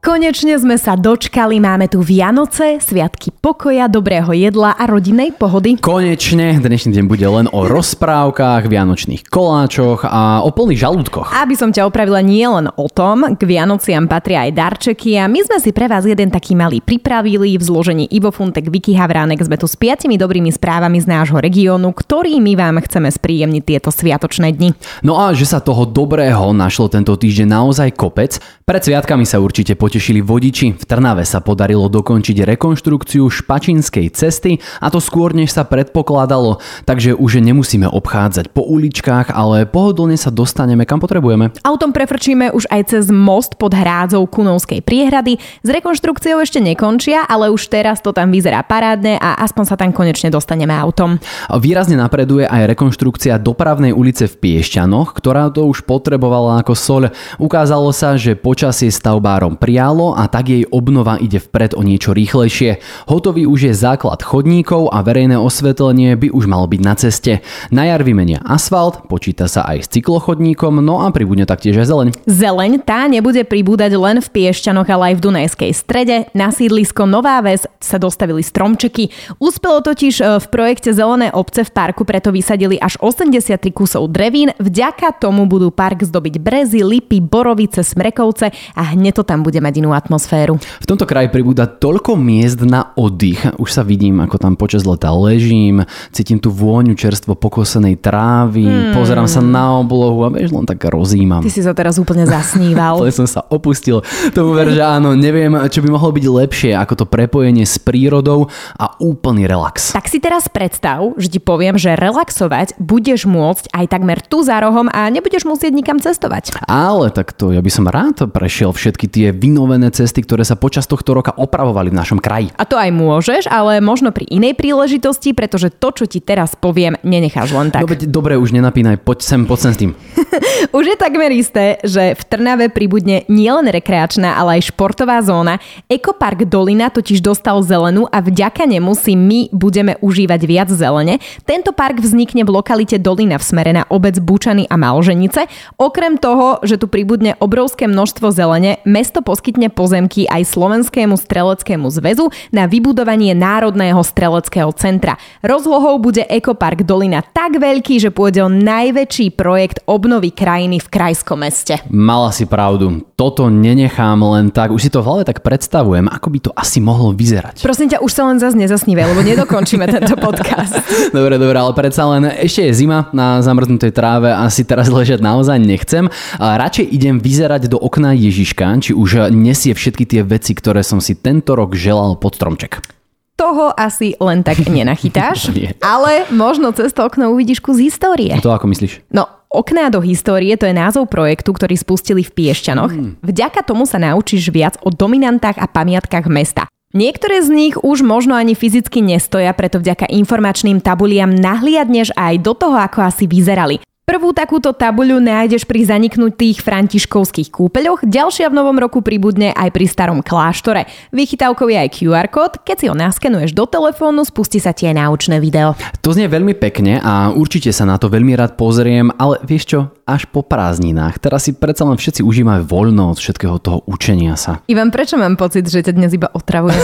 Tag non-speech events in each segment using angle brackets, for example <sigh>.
Konečne sme sa dočkali, máme tu Vianoce, sviatky pokoja, dobrého jedla a rodinnej pohody. Konečne, dnešný deň bude len o rozprávkach, vianočných koláčoch a o plných žalúdkoch. Aby som ťa opravila nie len o tom, k Vianociam patria aj darčeky a my sme si pre vás jeden taký malý pripravili v zložení Ivo Funtek, Vicky Havránek. Sme tu s piatimi dobrými správami z nášho regiónu, ktorými vám chceme spríjemniť tieto sviatočné dni. No a že sa toho dobrého našlo tento týždeň naozaj kopec, pred sviatkami sa určite po potešili vodiči. V Trnave sa podarilo dokončiť rekonštrukciu špačinskej cesty a to skôr než sa predpokladalo, takže už nemusíme obchádzať po uličkách, ale pohodlne sa dostaneme kam potrebujeme. Autom prefrčíme už aj cez most pod hrádzou Kunovskej priehrady. S rekonštrukciou ešte nekončia, ale už teraz to tam vyzerá parádne a aspoň sa tam konečne dostaneme autom. Výrazne napreduje aj rekonštrukcia dopravnej ulice v Piešťanoch, ktorá to už potrebovala ako soľ. Ukázalo sa, že počasie stavbárom prijal dialo a tak jej obnova ide vpred o niečo rýchlejšie. Hotový už je základ chodníkov a verejné osvetlenie by už malo byť na ceste. Na jar vymenia asfalt, počíta sa aj s cyklochodníkom, no a pribudne taktiež aj zeleň. Zeleň tá nebude pribúdať len v Piešťanoch, ale aj v Dunajskej strede. Na sídlisko Nová Ves sa dostavili stromčeky. Uspelo totiž e, v projekte Zelené obce v parku, preto vysadili až 83 kusov drevín. Vďaka tomu budú park zdobiť brezy, lipy, borovice, smrekovce a hneď to tam bude mať mať inú atmosféru. V tomto kraji pribúda toľko miest na oddych. Už sa vidím, ako tam počas leta ležím, cítim tú vôňu čerstvo pokosenej trávy, hmm. pozerám sa na oblohu a vieš, len tak rozímam. Ty si sa teraz úplne zasníval. <laughs> to som sa opustil. Tomu ver, že áno, neviem, čo by mohlo byť lepšie ako to prepojenie s prírodou a úplný relax. Tak si teraz predstav, že ti poviem, že relaxovať budeš môcť aj takmer tu za rohom a nebudeš musieť nikam cestovať. Ale tak to ja by som rád prešiel všetky tie vino obnovené cesty, ktoré sa počas tohto roka opravovali v našom kraji. A to aj môžeš, ale možno pri inej príležitosti, pretože to, čo ti teraz poviem, nenecháš len tak. No dobre, už nenapínaj, poď sem, poď sem s tým. <laughs> už je takmer isté, že v Trnave pribudne nielen rekreačná, ale aj športová zóna. Ekopark Dolina totiž dostal zelenú a vďaka nemu si my budeme užívať viac zelene. Tento park vznikne v lokalite Dolina v smere na obec Bučany a Malženice. Okrem toho, že tu pribudne obrovské množstvo zelene, mesto poskytne poskytne pozemky aj Slovenskému streleckému zväzu na vybudovanie Národného streleckého centra. Rozlohou bude Ekopark Dolina tak veľký, že pôjde o najväčší projekt obnovy krajiny v krajskom meste. Mala si pravdu. Toto nenechám len tak. Už si to v hlave tak predstavujem, ako by to asi mohlo vyzerať. Prosím ťa, už sa len zase nezasnívaj, lebo nedokončíme <laughs> tento podcast. dobre, dobre, ale predsa len ešte je zima na zamrznutej tráve a si teraz ležať naozaj nechcem. Radšej idem vyzerať do okna Ježiška, či už nesie všetky tie veci, ktoré som si tento rok želal pod stromček toho asi len tak nenachytáš, <laughs> ale možno cez to okno uvidíš kus histórie. To ako myslíš? No, Okná do histórie to je názov projektu, ktorý spustili v Piešťanoch. Hmm. Vďaka tomu sa naučíš viac o dominantách a pamiatkách mesta. Niektoré z nich už možno ani fyzicky nestoja, preto vďaka informačným tabuliam nahliadneš aj do toho, ako asi vyzerali. Prvú takúto tabuľu nájdeš pri zaniknutých františkovských kúpeľoch, ďalšia v novom roku pribudne aj pri starom kláštore. Vychytávkou je aj QR kód, keď si ho naskenuješ do telefónu, spustí sa ti aj náučné video. To znie veľmi pekne a určite sa na to veľmi rád pozriem, ale vieš čo, až po prázdninách. Teraz si predsa len všetci užívame voľno od všetkého toho učenia sa. Ivan, prečo mám pocit, že ťa dnes iba otravujem?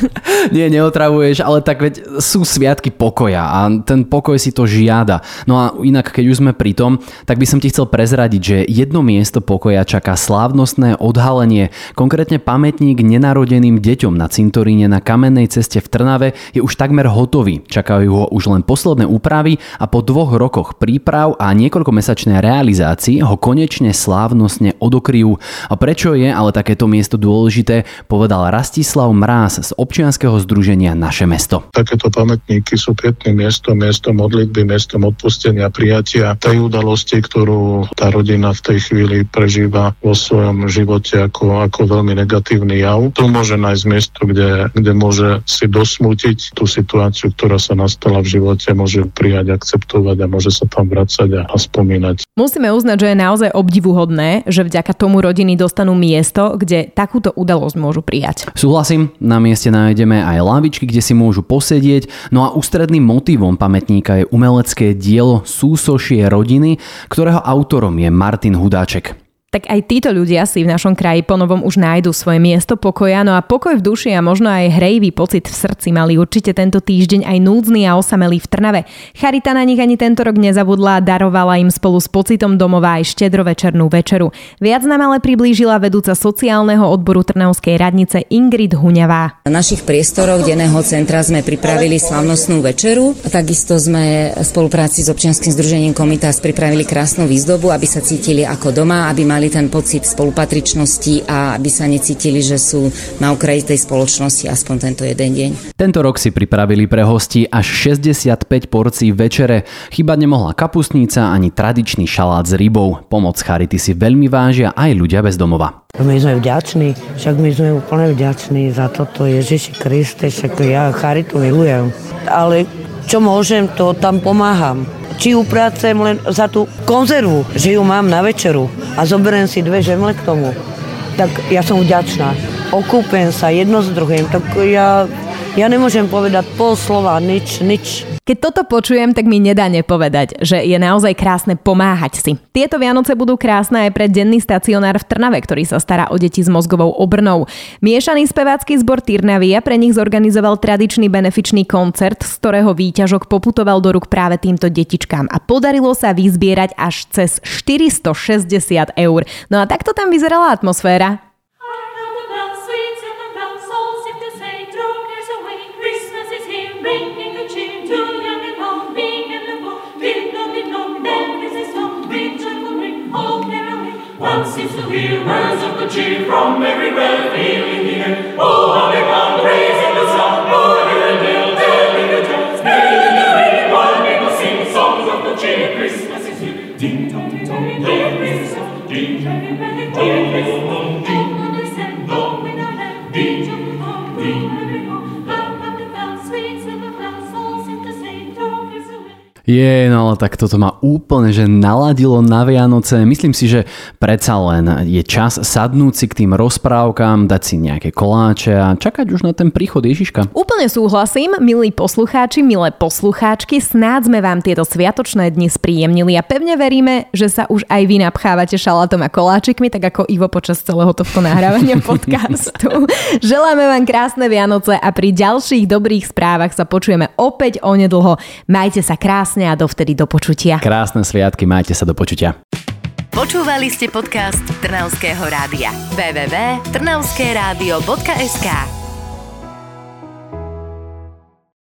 <laughs> Nie, neotravuješ, ale tak veď sú sviatky pokoja a ten pokoj si to žiada. No a inak, keď už sme pri tom, tak by som ti chcel prezradiť, že jedno miesto pokoja čaká slávnostné odhalenie. Konkrétne pamätník nenarodeným deťom na cintoríne na kamennej ceste v Trnave je už takmer hotový. Čakajú ho už len posledné úpravy a po dvoch rokoch príprav a niekoľkomesačnej realizácii ho konečne slávnostne odokryjú. A prečo je ale takéto miesto dôležité, povedal Rastislav Mráz z občianskeho združenia Naše mesto. Takéto pamätníky sú pietným miestom, miestom modlitby, miestom odpustenia, prijatia tej udalosti, ktorú tá rodina v tej chvíli prežíva vo svojom živote ako, ako veľmi negatívny jav. Tu môže nájsť miesto, kde, kde môže si dosmútiť tú situáciu, ktorá sa nastala v živote, môže prijať, akceptovať a môže sa tam vracať a, a spomínať. Musíme uznať, že je naozaj obdivuhodné, že vďaka tomu rodiny dostanú miesto, kde takúto udalosť môžu prijať. Súhlasím, na mieste nájdeme aj lavičky, kde si môžu posedieť, no a ústredným motivom pamätníka je umelecké dielo Súsošie rodiny, ktorého autorom je Martin Hudáček tak aj títo ľudia si v našom kraji ponovom už nájdu svoje miesto pokoja, no a pokoj v duši a možno aj hrejvý pocit v srdci mali určite tento týždeň aj núdzny a osamelý v Trnave. Charita na nich ani tento rok nezabudla a darovala im spolu s pocitom domova aj štedrovečernú večeru. Viac nám ale priblížila vedúca sociálneho odboru Trnavskej radnice Ingrid Huňavá. Na našich priestoroch denného centra sme pripravili slavnostnú večeru. Takisto sme v spolupráci s občianským združením Komitas pripravili krásnu výzdobu, aby sa cítili ako doma, aby mali mali ten pocit spolupatričnosti a aby sa necítili, že sú na okraji tej spoločnosti aspoň tento jeden deň. Tento rok si pripravili pre hosti až 65 porcií večere. Chyba nemohla kapustnica ani tradičný šalát s rybou. Pomoc Charity si veľmi vážia aj ľudia bez domova. My sme vďační, však my sme úplne vďační za toto Ježiši Kriste, však ja Charitu milujem. Ale čo môžem, to tam pomáham či upracem len za tú konzervu, že ju mám na večeru a zoberiem si dve žemle k tomu, tak ja som vďačná. Okúpem sa jedno s druhým, tak ja, ja nemôžem povedať pol slova, nič, nič. Keď toto počujem, tak mi nedá nepovedať, že je naozaj krásne pomáhať si. Tieto Vianoce budú krásne aj pre denný stacionár v Trnave, ktorý sa stará o deti s mozgovou obrnou. Miešaný spevácky zbor Tyrnavia pre nich zorganizoval tradičný benefičný koncert, z ktorého výťažok poputoval do rúk práve týmto detičkám a podarilo sa vyzbierať až cez 460 eur. No a takto tam vyzerala atmosféra. Mary, well, failing here, oh, Je, no ale tak toto ma úplne, že naladilo na Vianoce. Myslím si, že predsa len je čas sadnúť si k tým rozprávkam, dať si nejaké koláče a čakať už na ten príchod Ježiška. Úplne súhlasím, milí poslucháči, milé poslucháčky, snáď sme vám tieto sviatočné dni spríjemnili a pevne veríme, že sa už aj vy napchávate šalátom a koláčikmi, tak ako Ivo počas celého tohto nahrávania <laughs> podcastu. Želáme vám krásne Vianoce a pri ďalších dobrých správach sa počujeme opäť onedlho. Majte sa krásne krásne a dovtedy do počutia. Krásne sviatky, majte sa do počutia. Počúvali ste podcast Trnavského rádia. www.trnavskeradio.sk